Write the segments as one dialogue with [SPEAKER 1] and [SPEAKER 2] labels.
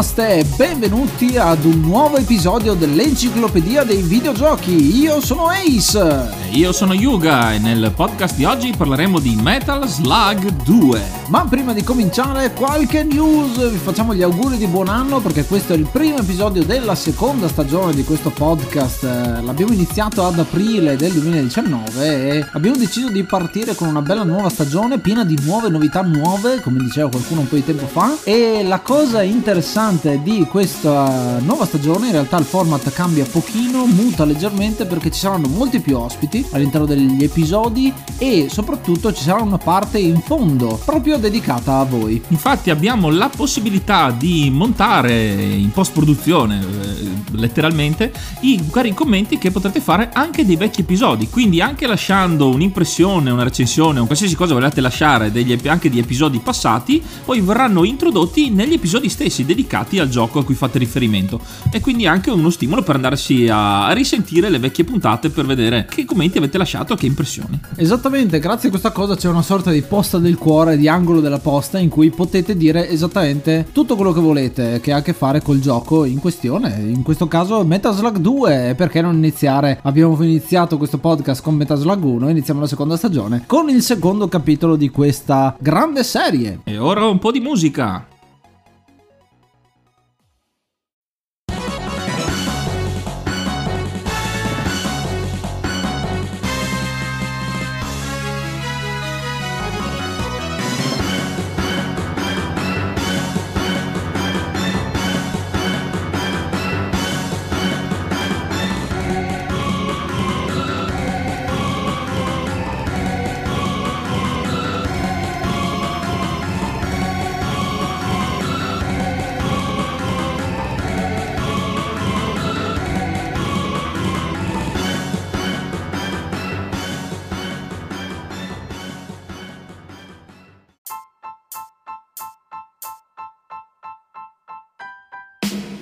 [SPEAKER 1] Namaste e benvenuti ad un nuovo episodio dell'Enciclopedia dei Videogiochi. Io sono Ace.
[SPEAKER 2] Io sono Yuga e nel podcast di oggi parleremo di Metal Slug 2.
[SPEAKER 1] Ma prima di cominciare qualche news, vi facciamo gli auguri di buon anno perché questo è il primo episodio della seconda stagione di questo podcast. Eh, L'abbiamo iniziato ad aprile del 2019 e abbiamo deciso di partire con una bella nuova stagione piena di nuove novità nuove, come diceva qualcuno un po' di tempo fa. E la cosa interessante di questa nuova stagione, in realtà il format cambia pochino, muta leggermente perché ci saranno molti più ospiti all'interno degli episodi e soprattutto ci sarà una parte in fondo proprio dedicata a voi.
[SPEAKER 2] Infatti abbiamo la possibilità di montare in post produzione, eh, letteralmente, i vari commenti che potrete fare anche dei vecchi episodi. Quindi anche lasciando un'impressione, una recensione, un qualsiasi cosa volete lasciare degli, anche di episodi passati, poi verranno introdotti negli episodi stessi dedicati al gioco a cui fate riferimento. E quindi anche uno stimolo per andarsi a risentire le vecchie puntate per vedere che commenti avete lasciato, che impressioni.
[SPEAKER 1] Esattamente, grazie a questa cosa c'è una sorta di posta del cuore, di angolo della posta in cui potete dire esattamente tutto quello che volete che ha a che fare col gioco in questione. In questo caso Metal Slug 2, perché non iniziare? Abbiamo iniziato questo podcast con Metal Slug 1, iniziamo la seconda stagione con il secondo capitolo di questa grande serie.
[SPEAKER 2] E ora un po' di musica. thank you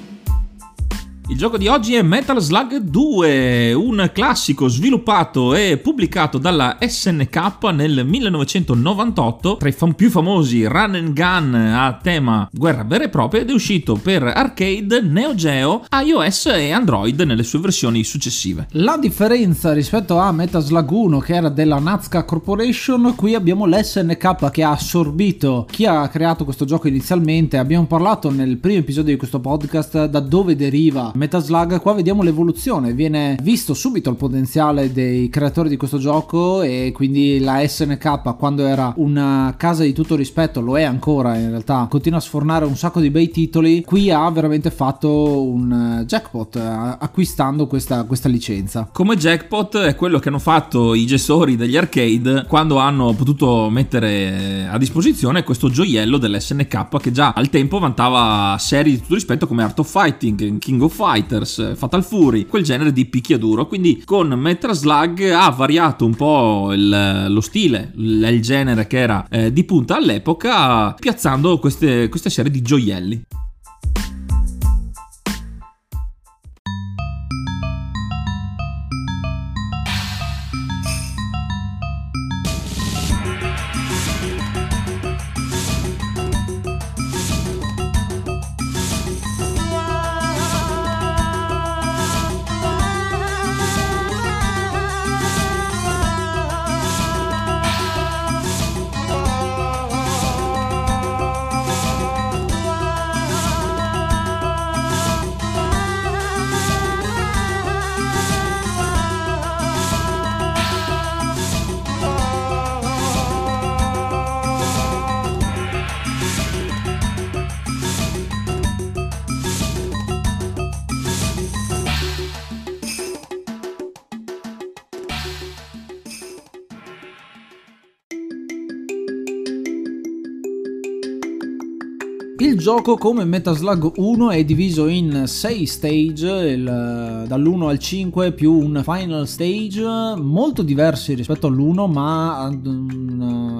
[SPEAKER 2] Il gioco di oggi è Metal Slug 2, un classico sviluppato e pubblicato dalla SNK nel 1998, tra i fam- più famosi run and gun a tema guerra vera e propria ed è uscito per arcade, Neo Geo, iOS e Android nelle sue versioni successive.
[SPEAKER 1] La differenza rispetto a Metal Slug 1 che era della Nazca Corporation, qui abbiamo l'SNK che ha assorbito chi ha creato questo gioco inizialmente. Abbiamo parlato nel primo episodio di questo podcast da dove deriva Metal Slug, qua vediamo l'evoluzione, viene visto subito il potenziale dei creatori di questo gioco e quindi la SNK quando era una casa di tutto rispetto, lo è ancora in realtà, continua a sfornare un sacco di bei titoli, qui ha veramente fatto un jackpot eh, acquistando questa, questa licenza.
[SPEAKER 2] Come jackpot è quello che hanno fatto i gestori degli arcade quando hanno potuto mettere a disposizione questo gioiello dell'SNK che già al tempo vantava serie di tutto rispetto come Art of Fighting, King of Fighters, Fatal Fury, quel genere di picchiaduro. Quindi con Metal Slug ha variato un po' il- lo stile, il, il genere che era eh, di punta all'epoca, piazzando queste, queste serie di gioielli.
[SPEAKER 1] Il gioco come Metal Slug 1 è diviso in 6 stage, il- dall'1 al 5 più un final stage, molto diversi rispetto all'1 ma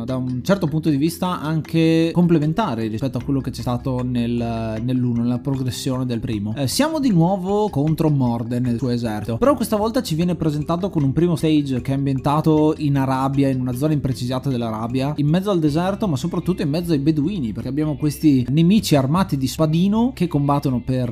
[SPEAKER 1] da un certo punto di vista anche complementari rispetto a quello che c'è stato nel, nell'1, nella progressione del primo. Eh, siamo di nuovo contro Morden nel suo esercito, però questa volta ci viene presentato con un primo stage che è ambientato in Arabia, in una zona imprecisata dell'Arabia, in mezzo al deserto, ma soprattutto in mezzo ai beduini, perché abbiamo questi nemici armati di spadino che combattono per,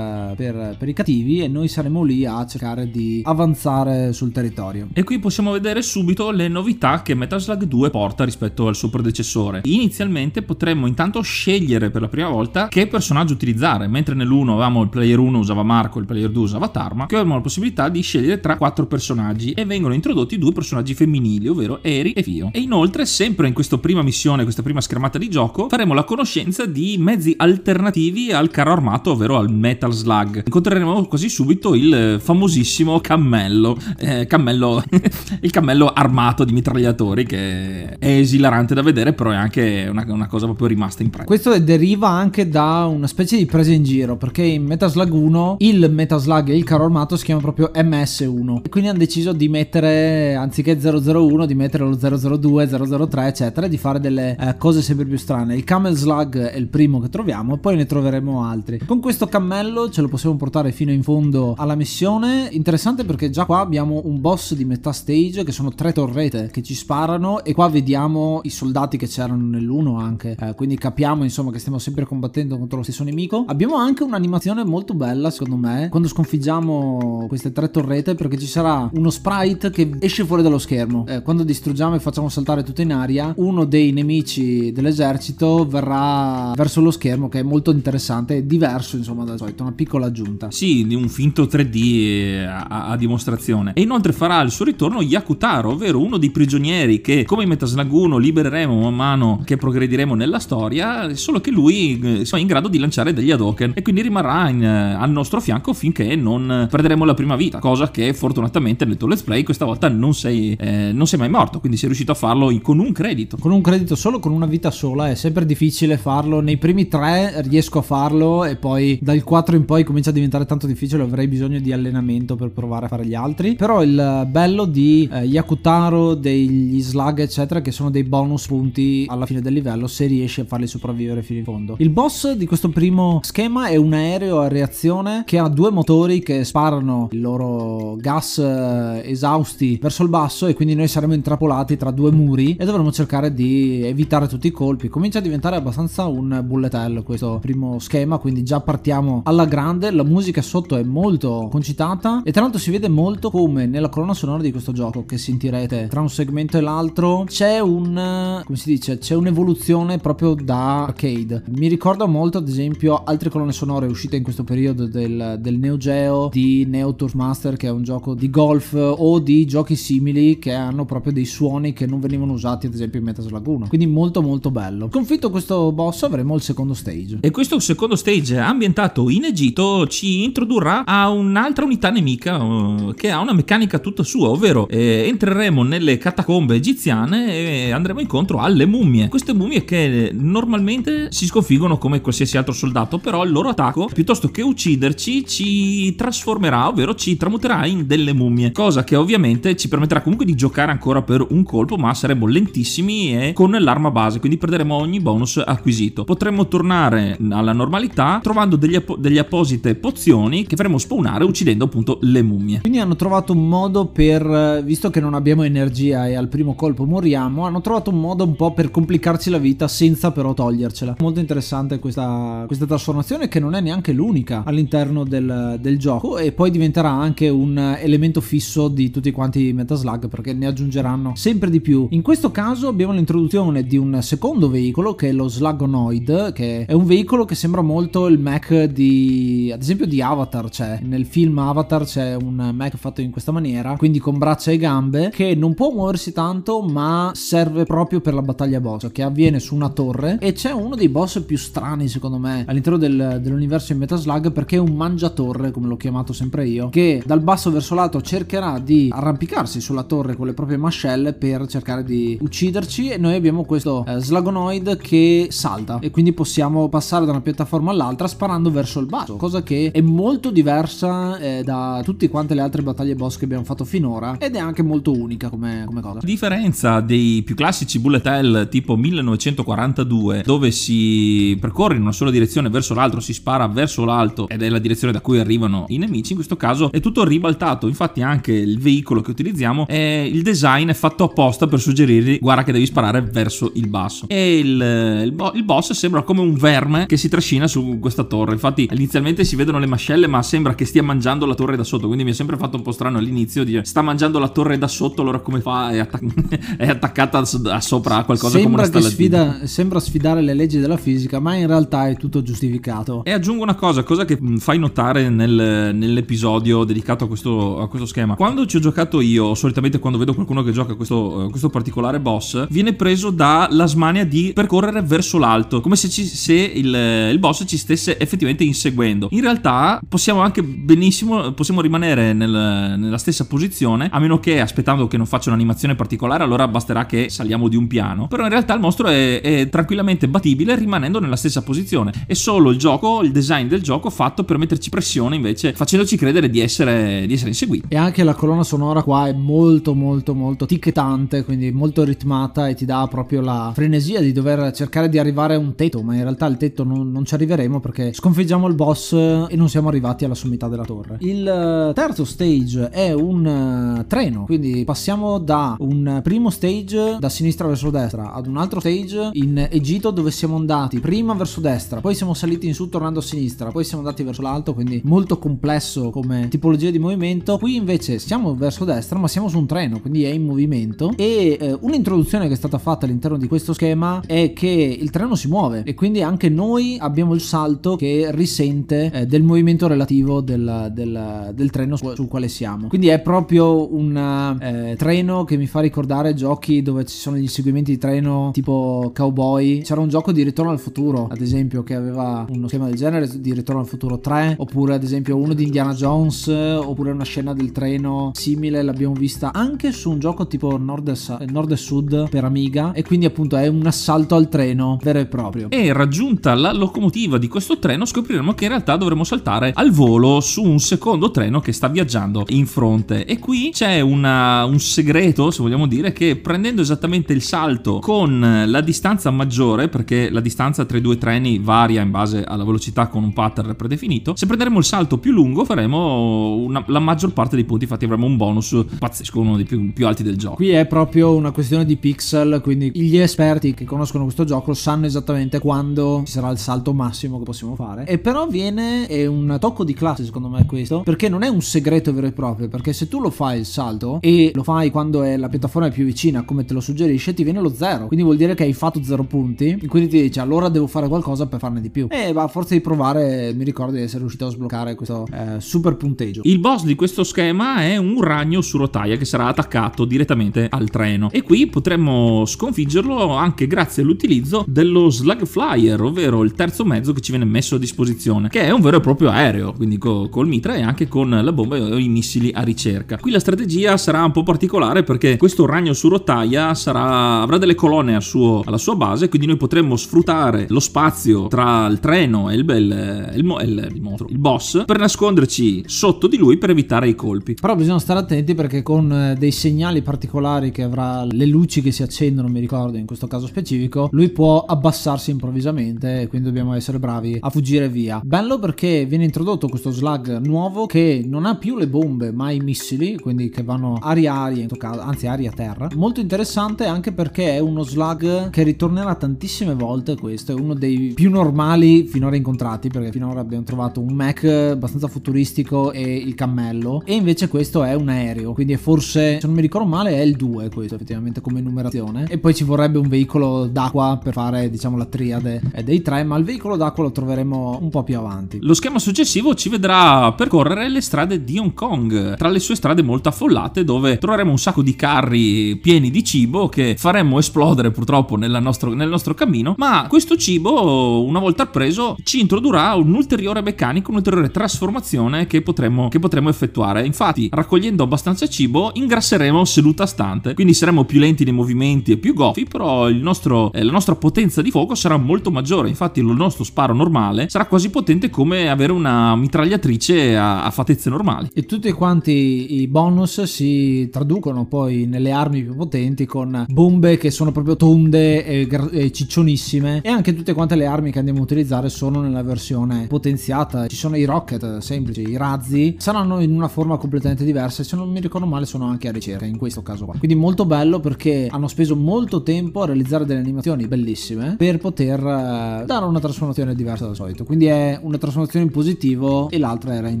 [SPEAKER 1] per, per i cattivi e noi saremo lì a cercare di avanzare sul territorio.
[SPEAKER 2] E qui possiamo vedere subito le novità che Metal Slug 2 porta rispetto al suo predecessore. Inizialmente potremmo intanto scegliere per la prima volta che personaggio utilizzare, mentre nell'1 avevamo il player 1 usava Marco, il player 2 usava Tarma, qui abbiamo la possibilità di scegliere tra quattro personaggi e vengono introdotti due personaggi femminili, ovvero Eri e Fio. E inoltre, sempre in questa prima missione, questa prima schermata di gioco, faremo la conoscenza di mezzi alternativi al carro armato, ovvero al Metal Slug. Incontreremo così subito il famosissimo cammello, eh, cammello il cammello armato di mitragliatori che è esilarante da vedere, però è anche una, una cosa proprio rimasta in prezzo.
[SPEAKER 1] Questo deriva anche da una specie di presa in giro, perché in Metal Slug 1 il Metal Slug e il carro armato si chiama proprio MS1 e quindi hanno deciso di mettere anziché 001 di mettere lo 002, 003 eccetera e di fare delle eh, cose sempre più strane. Il Camel Slug è il primo che troviamo poi ne troveremo altri. Con questo cammello ce lo possiamo portare fino in fondo alla missione. Interessante perché già qua abbiamo un boss di metà stage che sono tre torrete che ci sparano e qua vediamo i soldati che c'erano nell'1 anche. Eh, quindi capiamo insomma che stiamo sempre combattendo contro lo stesso nemico. Abbiamo anche un'animazione molto bella secondo me quando sconfiggiamo queste tre torrete perché ci sarà uno sprite che esce fuori dallo schermo. Eh, quando distruggiamo e facciamo saltare tutto in aria, uno dei nemici dell'esercito verrà verso lo schermo che è molto interessante e diverso insomma dal solito, una piccola aggiunta.
[SPEAKER 2] Sì, di un finto 3D eh, a, a, dimostrazione. E inoltre farà il suo ritorno Yakutaro, ovvero uno dei prigionieri che come in Metaslug 1 libereremo man mano che progrediremo nella storia, solo che lui eh, è in grado di lanciare degli Hadoken e quindi rimarrà in, eh, al nostro fianco finché non perderemo la prima vita, cosa che fortunatamente nel tuo let's play questa volta non sei, eh, non sei mai morto, quindi sei riuscito a farlo con un credito.
[SPEAKER 1] Con un credito solo, con una vita sola, è sempre difficile farlo. Nei primi tre riesco a farlo e poi dal 4 in poi comincia a diventare tanto difficile, avrei bisogno di allenamento per provare a fare gli altri. Però il bello di eh, Yakutaro, degli slug eccetera, che sono dei bonus punti alla fine del livello se riesci a farli sopravvivere fino in fondo. Il boss di questo primo schema è un aereo a reazione che ha due motori che sparano il loro gas eh, esausti verso il basso e quindi noi saremo intrappolati tra due muri e dovremo cercare di evitare tutti i colpi. Comincia a diventare abbastanza un bullet hell questo primo schema, quindi già partiamo alla grande, la musica sotto è molto concitata e tra l'altro si vede molto come nella colonna sonora di questo gioco che sentirete tra un segmento e l'altro c'è un come si dice, c'è un'evoluzione proprio da arcade. Mi ricorda molto ad esempio altre colonne sonore uscite in questo periodo del, del Neo Geo, di Neo Tour Master che è un gioco di golf o di giochi simili che hanno proprio dei suoni che non venivano usati ad esempio in Metal Slug 1 quindi molto molto bello. Sconfitto questo boss avremo il secondo stage.
[SPEAKER 2] E questo secondo stage ambientato in Egitto ci introdurrà a un'altra unità nemica che ha una meccanica tutta sua ovvero eh, entreremo nelle catacombe egiziane e andremo incontro alle mummie queste mummie che normalmente si sconfiggono come qualsiasi altro soldato però il loro attacco piuttosto che ucciderci ci trasformerà ovvero ci tramuterà in delle mummie, cosa che ovviamente ci permetterà comunque di giocare ancora per un colpo, ma saremo lentissimi e con l'arma base, quindi perderemo ogni bonus acquisito. Potremmo tornare alla normalità trovando degli app- delle apposite pozioni che faremo spawnare uccidendo appunto le mummie.
[SPEAKER 1] Quindi hanno trovato un modo per, visto che non abbiamo energia e al primo colpo moriamo, hanno trovato un modo un po' per complicarci la vita senza però togliercela. Molto interessante questa, questa trasformazione che non è neanche l'unica all'interno del, del gioco e poi diventerà anche un elemento fisso di tutti quanti i Metaslug perché ne aggiungeranno sempre di più. In questo caso abbiamo l'introduzione di un secondo veicolo che è lo Slugonoid, che è un veicolo che sembra molto il Mac di ad esempio di Avatar, c'è nel film Avatar c'è un Mac fatto in questa maniera, quindi con braccia e gambe che non può muoversi tanto, ma serve proprio per la battaglia boss che avviene su una torre e c'è uno dei boss più strani secondo me all'interno del, dell'universo in Metaslug perché è un mangiatorre, come l'ho chiamato sempre io, che dal basso verso l'alto cercherà di arrampicarsi sulla torre con le proprie mascelle per cercare di ucciderci e noi abbiamo questo eh, slagonoid che salta e quindi possiamo passare da una piattaforma all'altra sparando verso il basso, cosa che è molto diversa eh, da tutte quante le altre battaglie boss che abbiamo fatto finora ed è anche molto unica come, come cosa.
[SPEAKER 2] A differenza dei più classici classici bullet tipo 1942 dove si percorre in una sola direzione verso l'altro, si spara verso l'alto ed è la direzione da cui arrivano i nemici, in questo caso è tutto ribaltato, infatti anche il veicolo che utilizziamo è il design è fatto apposta per suggerirgli guarda che devi sparare verso il basso. E il, il, bo- il boss sembra come un verme che si trascina su questa torre, infatti inizialmente si vedono le mascelle ma sembra che stia mangiando la torre da sotto, quindi mi è sempre fatto un po' strano all'inizio dire sta mangiando la torre da sotto, allora come fa? È, attac- è attaccata a sopra qualcosa
[SPEAKER 1] sembra
[SPEAKER 2] come una
[SPEAKER 1] sfida, sembra sfidare le leggi della fisica, ma in realtà è tutto giustificato.
[SPEAKER 2] E aggiungo una cosa, cosa che fai notare nel, nell'episodio dedicato a questo, a questo, schema. Quando ci ho giocato io, solitamente quando vedo qualcuno che gioca questo, questo particolare boss, viene preso dalla smania di percorrere verso l'alto, come se, ci, se il, il, boss ci stesse effettivamente inseguendo. In realtà possiamo anche benissimo, possiamo rimanere nel, nella stessa posizione, a meno che aspettando che non faccia un'animazione particolare, allora basterà che saliamo di un piano. Però in realtà il mostro è, è tranquillamente battibile rimanendo nella stessa posizione. È solo il gioco, il design del gioco fatto per metterci pressione invece, facendoci credere di essere, di essere inseguiti.
[SPEAKER 1] E anche la colonna sonora qua è molto molto molto ticchettante, quindi molto ritmata e ti dà proprio la frenesia di dover cercare di arrivare a un tetto, ma in realtà il tetto non, non ci arriveremo perché sconfiggiamo il boss e non siamo arrivati alla sommità della torre. Il eh, terzo stage è un uh, treno, quindi passiamo da un primo stage da sinistra verso destra ad un altro stage in Egitto dove siamo andati prima verso destra, poi siamo saliti in su tornando a sinistra, poi siamo andati verso l'alto, quindi molto complesso come tipologia di movimento. Qui invece siamo verso destra, ma siamo su un treno, quindi è in movimento e eh, un'introduzione che è stata fatta all'interno di questo schema è che il treno si muove e quindi anche noi abbiamo il salto che risente eh, del movimento relativo del, del, del treno su, sul quale siamo. Quindi è proprio un eh, treno che mi fa ricordare giochi dove ci sono gli inseguimenti di treno tipo cowboy. C'era un gioco di Ritorno al futuro, ad esempio, che aveva uno schema del genere di Ritorno al futuro 3, oppure ad esempio uno di Indiana Jones, oppure una scena del treno simile l'abbiamo vista anche su un gioco tipo Nord e, Nord e Sud per Amiga e quindi appunto è un assalto al treno vero e proprio.
[SPEAKER 2] E raggiunta la locomotiva di questo treno scopriremo che in realtà dovremo saltare al volo su un secondo treno che sta viaggiando in fronte e qui c'è una, un segreto se vogliamo dire che prendendo esattamente il salto con la distanza maggiore perché la distanza tra i due treni varia in base alla velocità con un pattern predefinito. Se prenderemo il salto più lungo faremo una, la maggior parte dei punti. Infatti avremo un bonus pazzesco uno dei più, più alti del gioco.
[SPEAKER 1] Qui è proprio una questione di pixel quindi gli esperti che conoscono questo gioco sanno esattamente quando ci sarà il salto massimo che possiamo fare. E però viene è un tocco di classe secondo me questo perché non è un segreto vero e proprio perché se tu lo fai il salto e lo fai quando è la piattaforma più vicina come te lo suggerisce ti viene lo zero. Quindi vuol dire che hai fatto zero punti e quindi ti dice allora devo fare qualcosa per farne di più. E a forza di provare mi ricordo di essere riuscito a sbloccare questo eh, super punteggio.
[SPEAKER 2] Il boss di questo schema è un ragno su rotaia che sarà attaccato direttamente al treno. E qui potremmo sconfiggerlo anche grazie all'utilizzo dello slug flyer ovvero il terzo mezzo che ci viene messo a disposizione che è un vero e proprio aereo. Quindi co- col mitra e anche con la bomba e i missili a ricerca. Qui la strategia sarà un po' particolare perché questo ragno su rotaia sarà, avrà delle colonne al suo, alla sua base quindi noi potremmo sfruttare lo spazio tra il treno e il, il, il, il, il, motro, il boss per nasconderci sotto di lui per evitare i colpi.
[SPEAKER 1] Però bisogna stare attenti perché con eh, dei segnali particolari che avrà le luci che si accendono mi ricordo in questo caso specifico lui può abbassarsi improvvisamente e quindi dobbiamo essere bravi a fuggire via. Bello perché viene introdotto questo slug nuovo che non ha più le bombe ma i missili quindi che vanno aria-aria anzi aria-terra molto interessante anche perché è uno slug che ritornerà tantissime volte questo è uno dei più normali finora incontrati perché finora abbiamo trovato un mech abbastanza futuristico e il cammello. E invece questo è un aereo quindi è forse se non mi ricordo male è il 2 questo effettivamente come numerazione. E poi ci vorrebbe un veicolo d'acqua per fare diciamo la triade dei tre ma il veicolo d'acqua lo troveremo un po' più avanti.
[SPEAKER 2] Lo schema successivo ci vedrà percorrere le strade di Hong Kong tra le sue strade molto affollate dove troveremo un sacco di carri pieni di cibo che faremmo esplodere purtroppo nostro, nel nostro cammino ma questo cibo una volta preso ci introdurrà un'ulteriore meccanica un'ulteriore trasformazione che potremmo, che potremmo effettuare. Infatti raccogliendo abbastanza cibo ingrasseremo seduta stante. Quindi saremo più lenti nei movimenti e più goffi però nostro, eh, la nostra potenza di fuoco sarà molto maggiore. Infatti il nostro sparo normale sarà quasi potente come avere una mitragliatrice a, a fattezze normali.
[SPEAKER 1] E tutti quanti i bonus si traducono poi nelle armi più potenti con bombe che sono proprio tonde e, e ciccionissime e anche tutte quante le armi che andiamo a utilizzare sono nella versione potenziata. Ci sono i rocket semplici, i razzi, saranno in una forma completamente diversa e se non mi ricordo male sono anche a ricerca in questo caso qua. Quindi molto bello perché hanno speso molto tempo a realizzare delle animazioni bellissime per poter uh, dare una trasformazione diversa dal solito. Quindi è una trasformazione in positivo e l'altra era in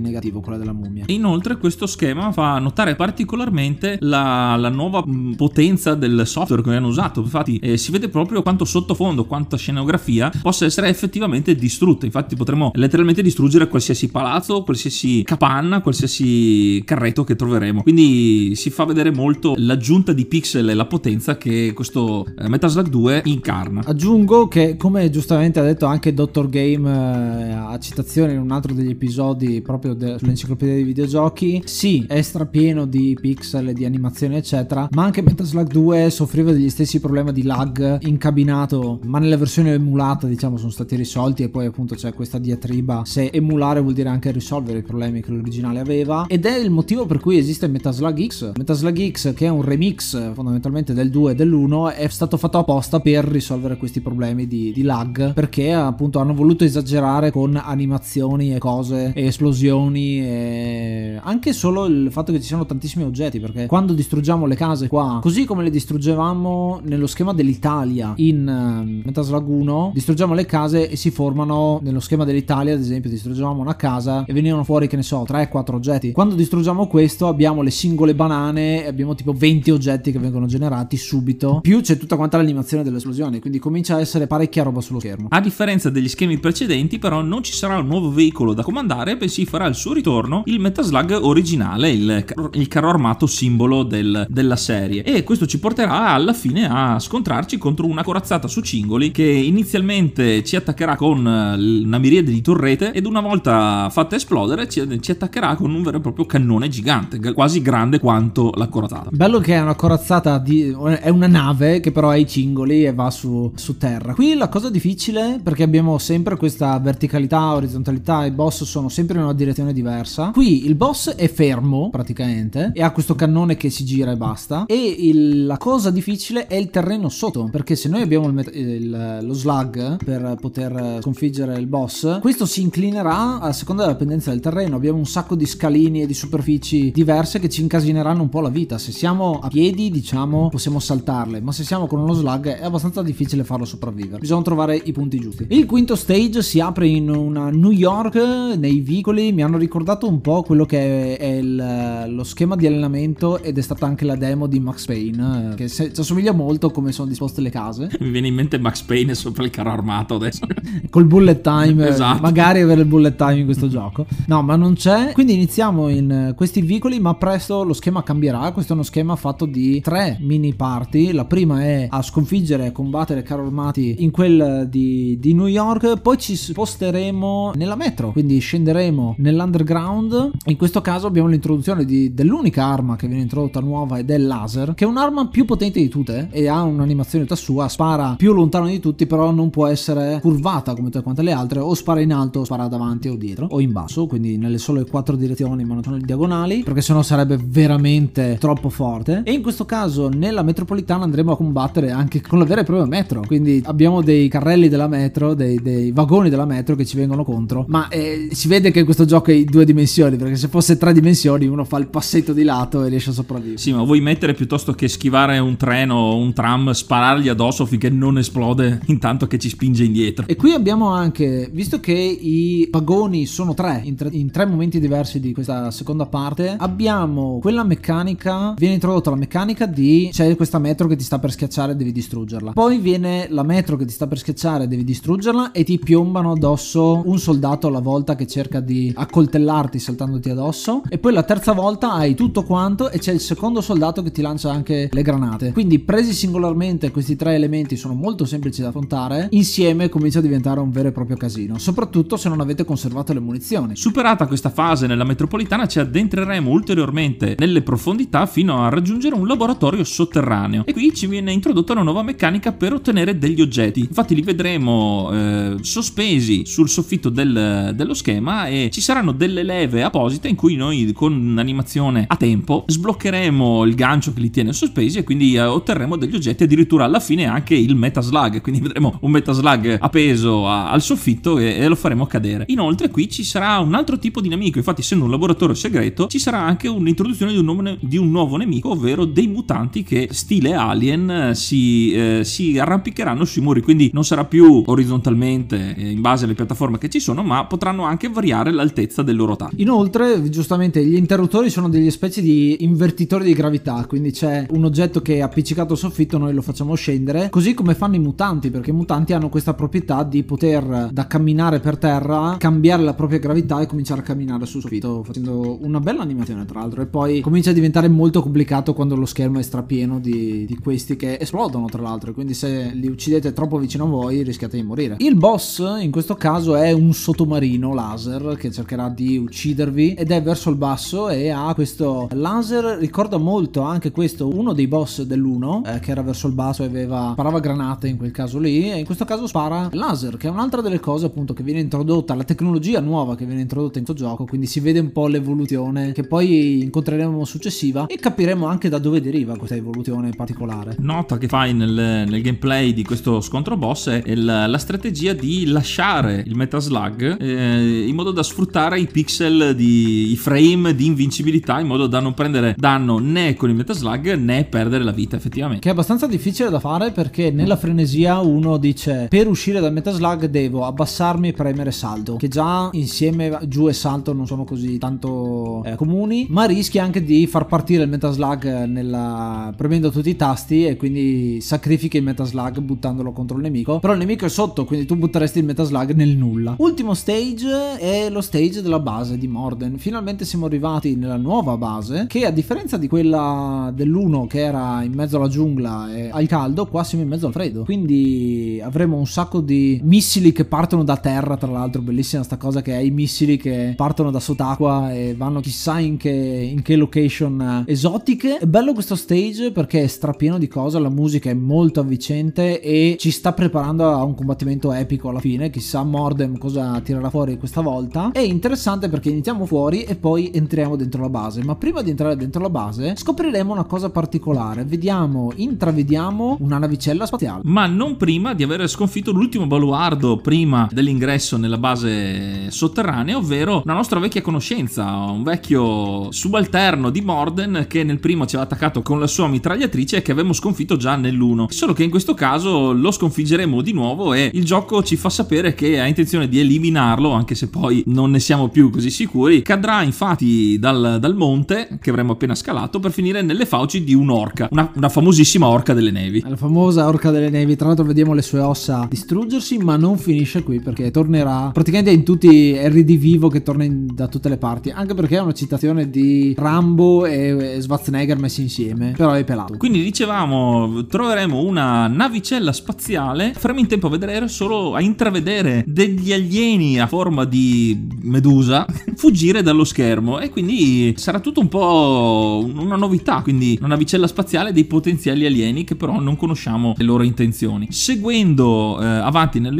[SPEAKER 1] negativo, quella della mummia.
[SPEAKER 2] Inoltre questo schema fa notare particolarmente la, la nuova mm, potenza del software che hanno usato. Infatti eh, si vede proprio quanto sottofondo, quanta scenografia possa essere effettivamente distrutta. Infatti potremmo letteralmente distruggere qualsiasi palazzo, qualsiasi capanna, qualsiasi carretto che troveremo. Quindi si fa vedere molto l'aggiunta di pixel e la potenza che questo eh, Metaslug 2 incarna.
[SPEAKER 1] Aggiungo che come giustamente ha detto anche Dr. Game eh, a citazione in un altro degli episodi proprio de- sull'enciclopedia dei videogiochi, sì, è strapieno di pixel e di animazioni eccetera, ma anche Metaslug 2 soffriva degli stessi problemi di lag incabinato, ma nella versione emulata diciamo sono stati risolti e poi appunto c'è questa diatriba se emulare vuol dire anche risolvere i problemi che l'originale aveva ed è il motivo per cui esiste Metaslug X. Metaslug X che è un remix fondamentalmente del 2 e dell'1 è stato fatto apposta per risolvere questi problemi di, di lag perché appunto hanno voluto esagerare con animazioni e cose e esplosioni e anche solo il fatto che ci siano tantissimi oggetti perché quando distruggiamo le case qua così come le distruggevamo nello schema dell'Italia in uh, Metaslug 1 distruggiamo le case e si formano nello schema dell'Italia ad esempio distruggevamo una casa e venivano fuori che ne so 3-4 oggetti. Quando distruggiamo questo abbiamo le singole banane e abbiamo tipo 20 oggetti che vengono generati subito. Più c'è tutta quanta l'animazione delle esplosioni quindi comincia a essere parecchia roba sullo schermo.
[SPEAKER 2] A differenza degli schemi precedenti però non ci sarà un nuovo veicolo da comandare bensì farà il suo ritorno il Metaslug originale il, il carro armato simbolo del, della serie. E questo ci porterà alla fine a scontrarci contro una corazzata su cingoli che inizialmente ci attaccherà con una miriade di torrete ed una volta fatta esplodere ci, ci attaccherà con un vero e proprio cannone gigante quasi grande quanto la corazzata.
[SPEAKER 1] Bello che è una corazzata di, è una nave che però ha i cingoli e va su, su terra. Qui la cosa difficile perché abbiamo sempre questa verticalità orizzontalità i boss sono sempre in una direzione diversa. Qui il boss è fermo praticamente e ha questo cannone che si gira e basta. E il, la cosa difficile è il terreno sotto perché se noi abbiamo il, il, lo slug per poter sconfiggere il boss questo si inclinerà a seconda della pendenza del terreno. Abbiamo un sacco di scalini e di superfici diverse che ci incasineranno un po' la vita. Se siamo a piedi diciamo possiamo saltarle ma se siamo con uno slug è abbastanza difficile farlo sopravvivere. Bisogna trovare i punti giusti. Il quinto stage si apre in una New York nei vicoli. Mi hanno ricordato un po' quello che è il, lo schema di allenamento ed è stata anche la demo di Max Payne che ci assomiglia molto come sono disposte le case.
[SPEAKER 2] Mi viene in mente Max Payne sopra il carro armato adesso.
[SPEAKER 1] Col bullet time esatto. magari avere il bullet time in questo gioco. No ma non c'è. Quindi iniziamo in questi vicoli ma presto lo schema cambierà. Questo è uno schema fatto di tre mini party la prima è a sconfiggere e combattere carro armati in quel di, di New York. Poi ci sposteremo nella metro quindi scenderemo nell'underground. In questo caso abbiamo l'introduzione di, dell'unica arma che viene introdotta nuova ed è il laser che è un'arma più potente di tutte e ha un'animazione tutta sua spara più lontano di tutti però non può essere curvata come tutte quante le altre o spara in alto o spara davanti o dietro o in basso quindi nelle sole quattro direzioni ma non sono diagonali perché sennò sarebbe veramente troppo forte. E in questo caso nella metropolitana andremo a combattere anche con la vera e propria metro. Quindi abbiamo dei carrelli della metro dei, dei vagoni della metro che ci vengono contro. Ma eh, si vede che questo gioco è in due dimensioni perché se fosse tre dimensioni uno fa il passetto di lato e riesce a sopravvivere.
[SPEAKER 2] Sì ma vuoi mettere piuttosto che schivare un treno o un tram sparargli addosso finché non esplode intanto che ci spinge indietro.
[SPEAKER 1] E qui abbiamo anche visto che i vagoni sono tre in, tre in tre momenti diversi di questa seconda parte abbiamo quella meccanica viene introdotta la meccanica di c'è questa metro che ti sta per schiacciare e devi distruggerla. Poi viene la metro che ti sta per schiacciare e devi distruggerla e ti piombano addosso un soldato alla volta che cerca di accoltellarti saltandoti addosso. E poi la terza volta hai tutto quanto e c'è il secondo soldato che ti lancia anche le granate. quindi presi singolarmente questi tre elementi sono molto semplici da affrontare insieme comincia a diventare un vero e proprio casino soprattutto se non avete conservato le munizioni.
[SPEAKER 2] Superata questa fase nella metropolitana ci addentreremo ulteriormente nelle profondità fino a raggiungere un laboratorio sotterraneo. E qui ci viene introdotta una nuova meccanica per ottenere degli oggetti. Infatti li vedremo eh, sospesi sul soffitto del, dello schema e ci saranno delle leve apposite in cui noi con un'animazione a tempo sbloccheremo il gancio che li tiene sospesi e quindi otterremo degli oggetti addirittura alla fine anche il Metaslug, quindi vedremo un Metaslug appeso a, al soffitto e, e, lo faremo cadere. Inoltre qui ci sarà un altro tipo di nemico, infatti essendo un laboratorio segreto ci sarà anche un'introduzione di un, nuovo, di un nuovo nemico, ovvero dei mutanti che stile alien si, eh, si arrampicheranno sui muri, quindi non sarà più orizzontalmente eh, in base alle piattaforme che ci sono, ma potranno anche variare l'altezza del loro taglio.
[SPEAKER 1] Inoltre, giustamente, gli interruttori sono delle specie di invertitori di gravità, quindi c'è un oggetto che appiccicato al soffitto, noi lo facciamo scendere, così come fanno i mutanti, perché i mutanti hanno questa proprietà di poter da camminare per terra cambiare la propria gravità e cominciare a camminare sul soffitto, facendo una bella animazione tra l'altro. E poi comincia a diventare molto complicato quando lo schermo è strapieno di, di questi che esplodono tra l'altro, quindi se li uccidete troppo vicino a voi rischiate di morire. Il boss in questo caso è un sottomarino laser che cercherà di uccidervi ed è verso il basso e ha questo laser, ricorda molto anche questo uno dei boss dell'1 eh, che era verso il basso e aveva, sparava granate in quel caso lì e in questo caso spara laser che è un'altra delle cose appunto che viene introdotta, la tecnologia nuova che viene introdotta in questo gioco, quindi si vede un po' l'evoluzione che poi incontreremo successiva e capiremo anche da dove deriva questa evoluzione particolare.
[SPEAKER 2] Nota che fai nel, nel gameplay di questo scontro boss è il, la strategia di lasciare il Metaslug eh, in modo da sfruttare i pixel di i frame di invincibilità in modo da non prendere danno né con il Metaslug né perdere la vita effettivamente.
[SPEAKER 1] Che è abbastanza difficile da fare perché nella frenesia uno dice per uscire dal Metaslug devo abbassarmi e premere salto, che già insieme giù e salto non sono così tanto eh, comuni, ma rischi anche di far partire il Metaslug nella... premendo tutti i tasti e quindi sacrifichi il Metaslug buttandolo contro il nemico, però il nemico è sotto, quindi tu butteresti il Metaslug nel nulla. Ultimo stage è lo stage della base di Morden. Finalmente siamo arrivati nella nuova base che a differenza di quella dell'1 che era in mezzo alla giungla e al caldo, qua siamo in mezzo al freddo. Quindi avremo un sacco di missili che partono da terra, tra l'altro bellissima sta cosa che è i missili che partono da sott'acqua e vanno chissà in che, in che location esotiche. È bello questo stage perché è strapieno di cose, la musica è molto avvicente e ci sta preparando a un combattimento epico alla fine. Chissà Mordem cosa tirerà fuori questa volta. È interessante perché iniziamo fuori e poi entriamo dentro la base. Ma prima di entrare dentro la base scopriremo una cosa particolare. Vediamo, intravediamo una navicella spaziale.
[SPEAKER 2] Ma non prima di aver sconfitto l'ultimo baluardo prima dell'ingresso nella base sotterranea, ovvero una nostra vecchia conoscenza, un vecchio subalterno di Morden che nel primo ci aveva attaccato con la sua mitragliatrice e che avevamo sconfitto già nell'1. Solo che in questo caso lo sconfiggeremo di nuovo e il gioco ci fa sapere che ha intenzione di eliminarlo, anche se poi non ne siamo più così sicuri. Cadrà infatti dal, dal monte che avremo appena scalato per finire nelle fauci di un'orca, una, una famosissima orca delle nevi.
[SPEAKER 1] La famosa orca delle nevi, tra l'altro vediamo le sue ossa distruggersi, ma non finisce qui perché tornerà praticamente in tutti è ridivivo che torna in, da tutte le parti, anche perché è una citazione di Rambo e Schwarzenegger messi insieme, però è pelato.
[SPEAKER 2] Quindi dicevamo, troveremo una navicella spaziale, faremo in tempo a vedere solo a intravedere degli alieni a forma di medusa fuggire dallo schermo e quindi sarà tutto un po' una novità, quindi una navicella spaziale dei potenziali alieni che però non conosciamo le loro intenzioni. Seguendo eh, avanti nel,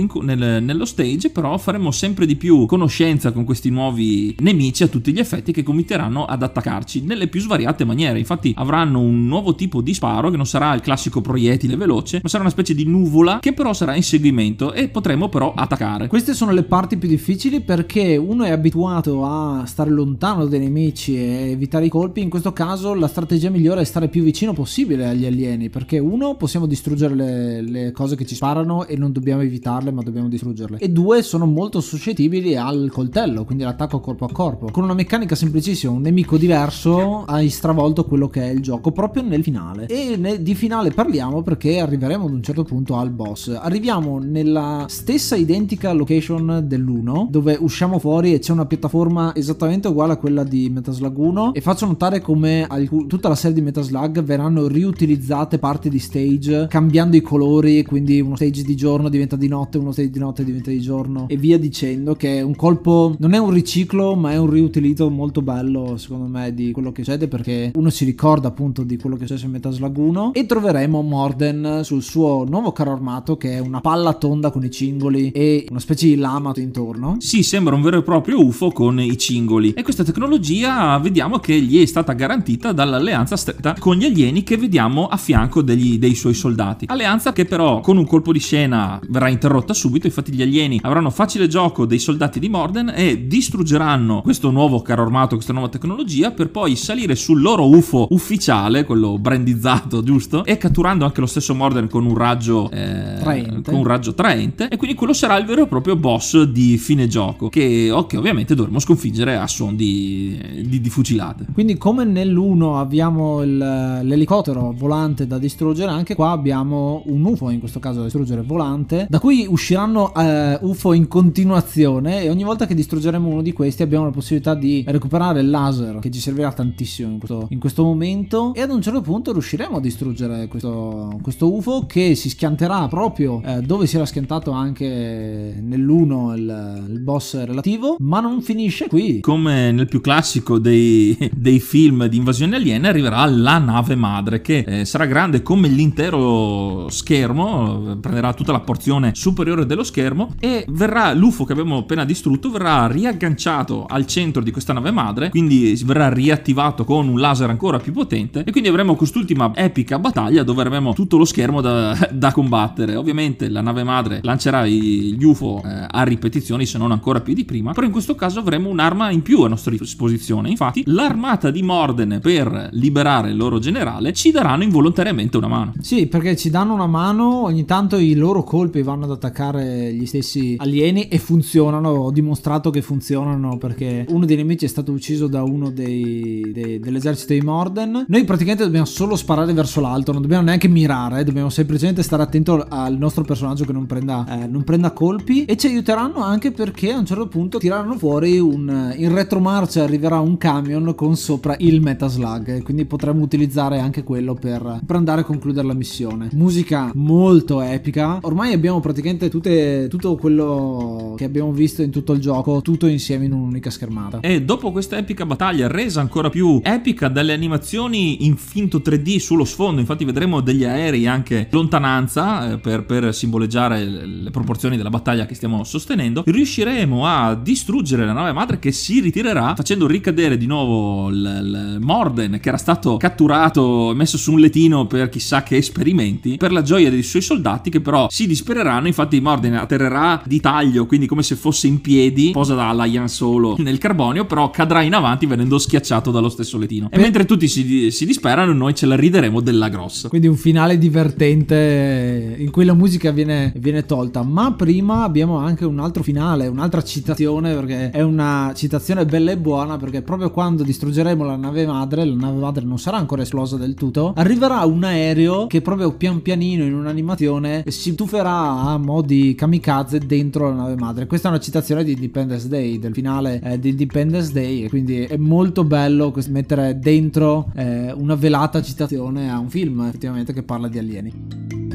[SPEAKER 2] nello stage però faremo sempre di più conoscenza con questi nuovi nemici a tutti gli effetti che cominceranno ad attaccarci nelle più svariate maniere. Infatti avranno un nuovo tipo di sparo che non sarà il classico proiettile veloce, ma sarà una specie di nuvola che però sarà in seguimento e potremo però attaccare.
[SPEAKER 1] Queste sono le parti più difficili perché uno è abituato a stare lontano dai nemici e evitare i colpi, in questo caso la strategia migliore è stare più vicino possibile agli alieni perché uno possiamo distruggere le, le cose che ci sparano e non dobbiamo evitarle ma dobbiamo distruggerle e due sono molto suscettibili al coltello, quindi l'attacco corpo a corpo. Con una meccanica semplicissima, un nemico diverso, hai stravolto quello che è il gioco proprio nel finale. E ne, di finale parliamo perché arriveremo ad un certo punto al boss. Arriviamo nella stessa identica location dell'1, dove usciamo fuori e c'è una piattaforma esattamente uguale a quella di Metaslug 1 e faccio notare come alc- tutta la serie di Metaslug verranno riutilizzate parti di stage cambiando i colori, quindi uno stage di giorno diventa di notte, uno stage di notte diventa di giorno e via dicendo che è un colpo non è un riciclo ma è un riutilizzo molto bello secondo me di quello che succede perché uno si ricorda appunto di quello che succede in Metaslug 1 e troveremo Morden sul suo nuovo carro armato che è una palla tonda con i cingoli e una specie di lama intorno.
[SPEAKER 2] Sì, sembra un vero e proprio UFO con i cingoli e questa tecnologia vediamo che gli è stata garantita dall'alleanza stretta con gli alieni che vediamo a fianco degli, dei suoi soldati. Alleanza che però con un colpo di scena verrà interrotta subito, infatti gli alieni avranno facile gioco dei soldati di Morden e distruggeranno questo nuovo carro armato, questa nuova tecnologia per poi salire sul loro UFO ufficiale, quello brandizzato, giusto? E catturando anche lo stesso Morden con un raggio eh, traente. con un raggio traente e quindi quello sarà il vero e proprio boss di fine gioco che, che ovviamente dovremo sconfiggere a suon di, di, di fucilate.
[SPEAKER 1] Quindi come nell'1 abbiamo il, l'elicottero volante da distruggere, anche qua abbiamo un UFO in questo caso da distruggere volante, da cui usciranno eh, UFO in continuazione e ogni volta che distruggeremo uno di questi abbiamo la possibilità di recuperare il laser che ci servirà tantissimo in questo, in questo momento e ad un certo punto riusciremo a distruggere questo, questo UFO che si schianterà proprio eh, dove si era schiantato anche nell'1 il, il boss relativo, ma non finisce qui.
[SPEAKER 2] Come nel più classico dei, dei film di invasione aliena arriverà la nave madre che eh, sarà grande come l'intero schermo, prenderà tutta la porzione superiore dello schermo e verrà l'UFO che abbiamo appena distrutto verrà riagganciato al centro di questa nave madre, quindi verrà riattivato con un laser ancora più potente e quindi avremo quest'ultima epica battaglia dove avremo tutto lo schermo da, da combattere. Ovviamente la nave madre lancerà gli UFO eh, a ripetizioni se non ancora più di prima, però in questo caso avremo un'arma in più a nostra disposizione. Infatti l'armata di Morden per liberare il loro generale ci daranno involontariamente una mano.
[SPEAKER 1] Sì, perché ci danno una mano, ogni tanto i loro colpi vanno ad attaccare gli stessi alieni e funzionano, ho dimostrato che funzionano perché uno dei nemici è stato ucciso da uno dei, dei, dell'esercito di Morden. Noi praticamente dobbiamo solo sparare verso l'alto, non dobbiamo neanche mirare, dobbiamo semplicemente stare attento al nostro personaggio che non prenda, eh, non prenda colpi e ci aiuteranno anche perché a un certo punto tireranno fuori un... in retromarcia arriverà un camion con sopra il Metaslug, quindi potremmo utilizzare anche quello per, per andare a concludere la missione. Musica molto epica, ormai abbiamo praticamente tutte, tutto quello che abbiamo visto in tutto il gioco, tutto insieme in un'unica schermata.
[SPEAKER 2] E dopo questa epica battaglia resa ancora più epica dalle animazioni in finto 3D sullo sfondo, infatti vedremo degli aerei anche lontananza eh, per, per simboleggiare le proporzioni della battaglia che stiamo sostenendo, riusciremo a distruggere la nave madre che si ritirerà facendo ricadere di nuovo il, il Morden che era stato catturato e messo su un letino per chissà che esperimenti per la gioia dei suoi soldati che però si dispereranno. Infatti Morden atterrerà di taglio quindi come se fosse in piedi posa da Ian Solo nel carbonio però cadrà in avanti venendo schiacciato dallo stesso letino. E mentre tutti si, si disperano noi ce la rideremo della grossa.
[SPEAKER 1] Quindi un finale divertente in cui la musica viene, viene tolta. Ma prima abbiamo anche un altro finale un'altra citazione perché è una citazione bella e buona perché proprio quando distruggeremo la nave madre la nave madre non sarà ancora esplosa del tutto arriverà un aereo che proprio pian pianino in un'animazione si tufferà a modi kamikaze dentro la nave madre. Questa è una citazione di Independence Day del finale eh, di Independence Day e quindi è molto bello mettere dentro eh, una velata citazione a un film effettivamente che parla di alieni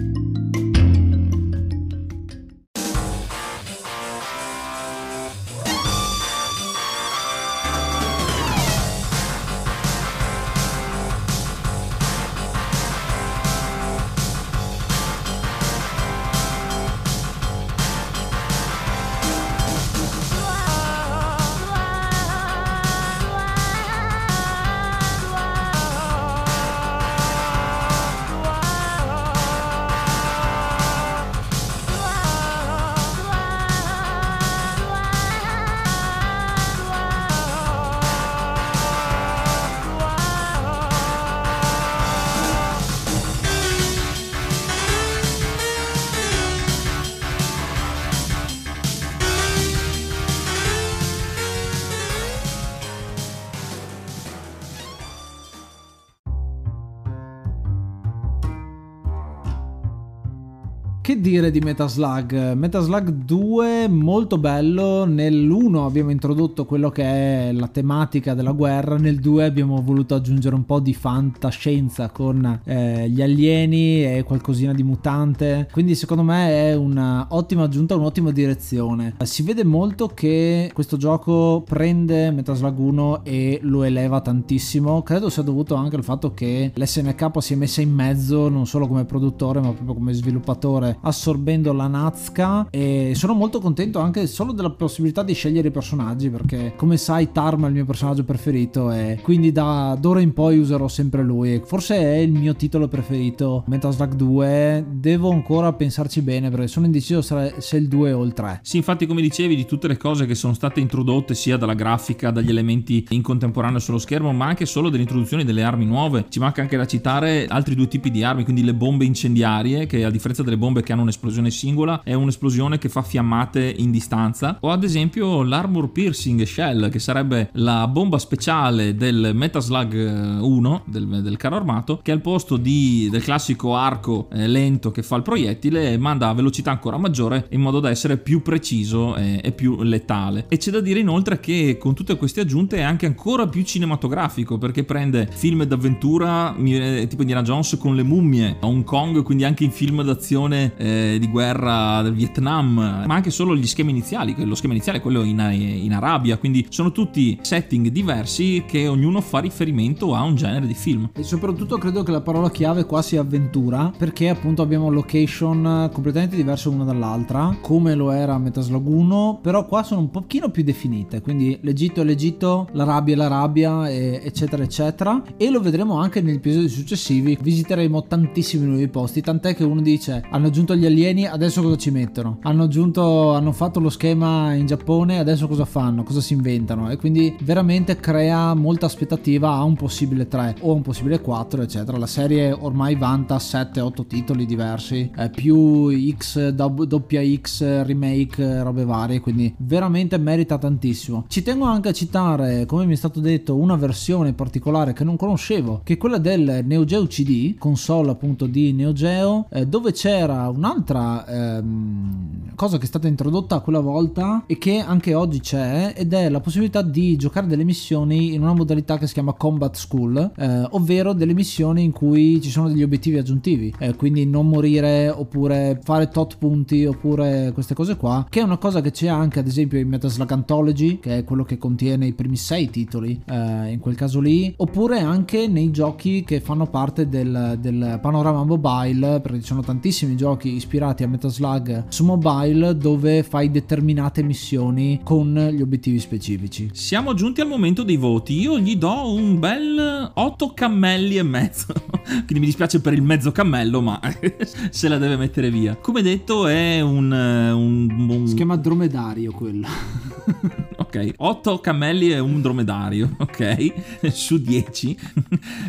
[SPEAKER 1] dire di Metaslug? Metaslug 2 molto bello, nell'1 abbiamo introdotto quello che è la tematica della guerra, nel 2 abbiamo voluto aggiungere un po' di fantascienza con eh, gli alieni e qualcosina di mutante, quindi secondo me è un'ottima aggiunta, un'ottima direzione. Si vede molto che questo gioco prende Metaslug 1 e lo eleva tantissimo, credo sia dovuto anche al fatto che l'SNK si è messa in mezzo non solo come produttore ma proprio come sviluppatore assorbendo la Nazca e sono molto contento anche solo della possibilità di scegliere i personaggi perché come sai Tarm è il mio personaggio preferito e quindi da d'ora in poi userò sempre lui. Forse è il mio titolo preferito Metal Slug 2, devo ancora pensarci bene perché sono indeciso se il 2 o il 3.
[SPEAKER 2] Sì, infatti come dicevi di tutte le cose che sono state introdotte sia dalla grafica, dagli elementi in contemporanea sullo schermo, ma anche solo dell'introduzione delle armi nuove. Ci manca anche da citare altri due tipi di armi, quindi le bombe incendiarie, che a differenza delle bombe che hanno un'esplosione singola, è un'esplosione che fa fiammate in distanza, o ad esempio l'armor piercing shell, che sarebbe la bomba speciale del Metaslug 1, eh, del, del carro armato, che al posto di, del classico arco eh, lento che fa il proiettile, manda a velocità ancora maggiore in modo da essere più preciso e, e più letale. E c'è da dire inoltre che con tutte queste aggiunte è anche ancora più cinematografico perché prende film d'avventura tipo Indiana Jones con le mummie Hong Kong, quindi anche in film d'azione eh, di guerra del Vietnam, ma anche solo gli schemi iniziali, lo schema iniziale è quello in, in Arabia, quindi sono tutti setting diversi che ognuno fa riferimento a un genere di film.
[SPEAKER 1] E soprattutto credo che la parola chiave qua sia avventura, perché appunto abbiamo location completamente diverse una dall'altra, come lo era Metaslog 1, però qua sono un pochino più definite, quindi l'Egitto è l'Egitto, l'Arabia è l'Arabia, eccetera eccetera, e lo vedremo anche negli episodi successivi, visiteremo tantissimi nuovi posti, tant'è che uno dice hanno aggiunto gli alieni, adesso cosa ci mettono? Hanno aggiunto, hanno fatto lo schema in Giappone, adesso cosa fanno? Cosa si inventano? E quindi veramente crea molta aspettativa a un possibile 3 o un possibile 4, eccetera. La serie ormai vanta 7-8 titoli diversi, eh, più X, doppia X, remake, robe varie, quindi veramente merita tantissimo. Ci tengo anche a citare, come mi è stato detto, una versione particolare che non conoscevo, che è quella del Neo Geo CD, console appunto di Neo Geo, eh, dove c'era un'altra ehm, cosa che è stata introdotta quella volta e che anche oggi c'è ed è la possibilità di giocare delle missioni in una modalità che si chiama Combat School, eh, ovvero delle missioni in cui ci sono degli obiettivi aggiuntivi, eh, quindi non morire oppure fare tot punti oppure queste cose qua, che è una cosa che c'è anche ad esempio in Metaslug Anthology, che è quello che contiene i primi sei titoli, eh, in quel caso lì, oppure anche nei giochi che fanno parte del, del panorama mobile, perché ci sono tantissimi giochi ispirati a Metaslug su mobile dove fai determinate missioni con gli obiettivi specifici.
[SPEAKER 2] Siamo giunti al momento dei voti. Io gli do un bel 8 cammelli e mezzo. Quindi mi dispiace per il mezzo cammello, ma se la deve mettere via. Come detto, è un. un,
[SPEAKER 1] un... Si chiama dromedario quello.
[SPEAKER 2] ok, 8 cammelli e un dromedario, ok, su 10.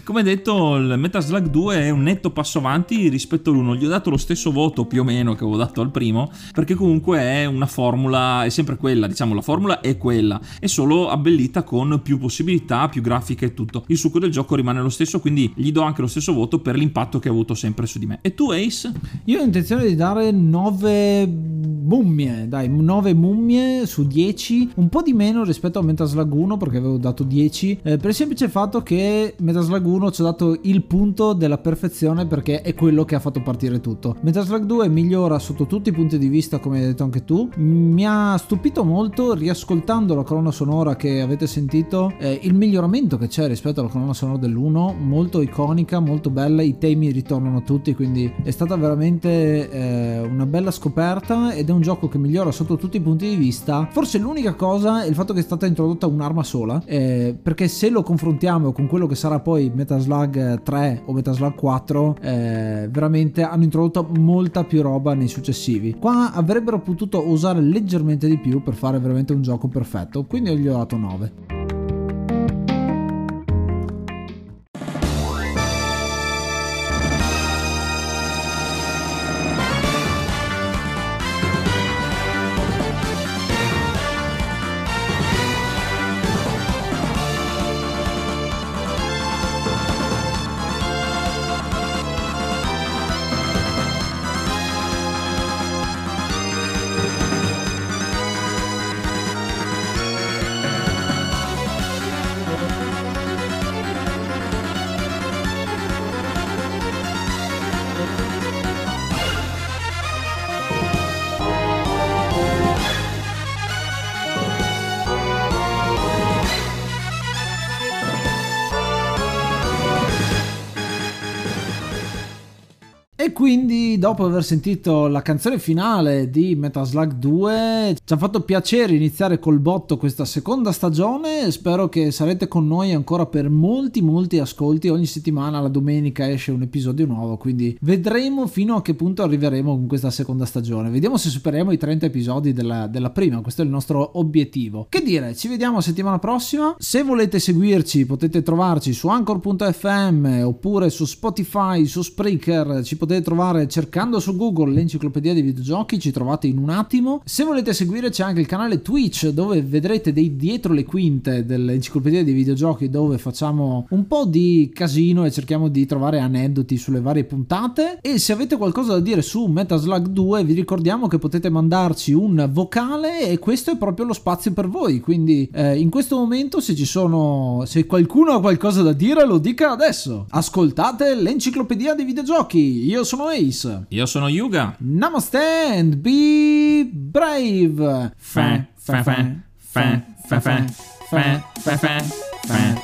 [SPEAKER 2] Come detto, il Metaslug 2 è un netto passo avanti rispetto all'1. Gli ho dato lo stesso voto più o meno che avevo dato al primo, perché comunque è una formula, è sempre quella, diciamo, la formula è quella, è solo abbellita con più possibilità, più grafiche e tutto. Il succo del gioco rimane lo stesso, quindi gli do anche lo stesso voto per l'impatto che ha avuto sempre su di me. E tu, Ace?
[SPEAKER 1] Io ho intenzione di dare 9 mummie, dai, 9 mummie su 10, un po' di meno rispetto a Metaslug 1 perché avevo dato 10, eh, per il semplice fatto che Metaslug 1 ci ha dato il punto della perfezione perché è quello che ha fatto partire tutto. Metaslug 2 migliora sotto tutti i punti di vista, come hai detto anche tu. Mi ha stupito molto riascoltando la colonna sonora che avete sentito, eh, il miglioramento che c'è rispetto alla colonna sonora dell'1, molto iconica, molto bella, i temi ritornano tutti, quindi è stata veramente eh, una bella scoperta ed è un gioco che migliora sotto tutti i punti di vista. Forse l'unica cosa è il fatto che è stata introdotta un'arma sola, eh, perché se lo confrontiamo con quello che sarà poi Metaslug 3 o Metaslug 4, eh, veramente hanno introdotto molta più roba nei successivi. Qua avrebbero potuto usare leggermente di più per fare veramente un gioco perfetto, quindi gli ho dato 9. Quindi dopo aver sentito la canzone finale di Metal Slug 2 ci ha fatto piacere iniziare col botto questa seconda stagione, spero che sarete con noi ancora per molti molti ascolti, ogni settimana la domenica esce un episodio nuovo, quindi vedremo fino a che punto arriveremo con questa seconda stagione, vediamo se superiamo i 30 episodi della, della prima, questo è il nostro obiettivo. Che dire, ci vediamo settimana prossima, se volete seguirci potete trovarci su anchor.fm oppure su Spotify, su Spreaker, ci potete trovare cercando su Google l'enciclopedia dei videogiochi, ci trovate in un attimo. Se volete seguire c'è anche il canale Twitch dove vedrete dei dietro le quinte dell'enciclopedia dei videogiochi dove facciamo un po' di casino e cerchiamo di trovare aneddoti sulle varie puntate. E se avete qualcosa da dire su Metal Slug 2 vi ricordiamo che potete mandarci un vocale e questo è proprio lo spazio per voi. Quindi eh, in questo momento se ci sono... se qualcuno ha qualcosa da dire lo dica adesso. Ascoltate l'enciclopedia dei videogiochi. Io sono sono Ace.
[SPEAKER 2] Io sono Yuga.
[SPEAKER 1] Namaste and be brave.
[SPEAKER 2] Fa, fa, fa, fa, fa, fa. Fa fa fa Fan,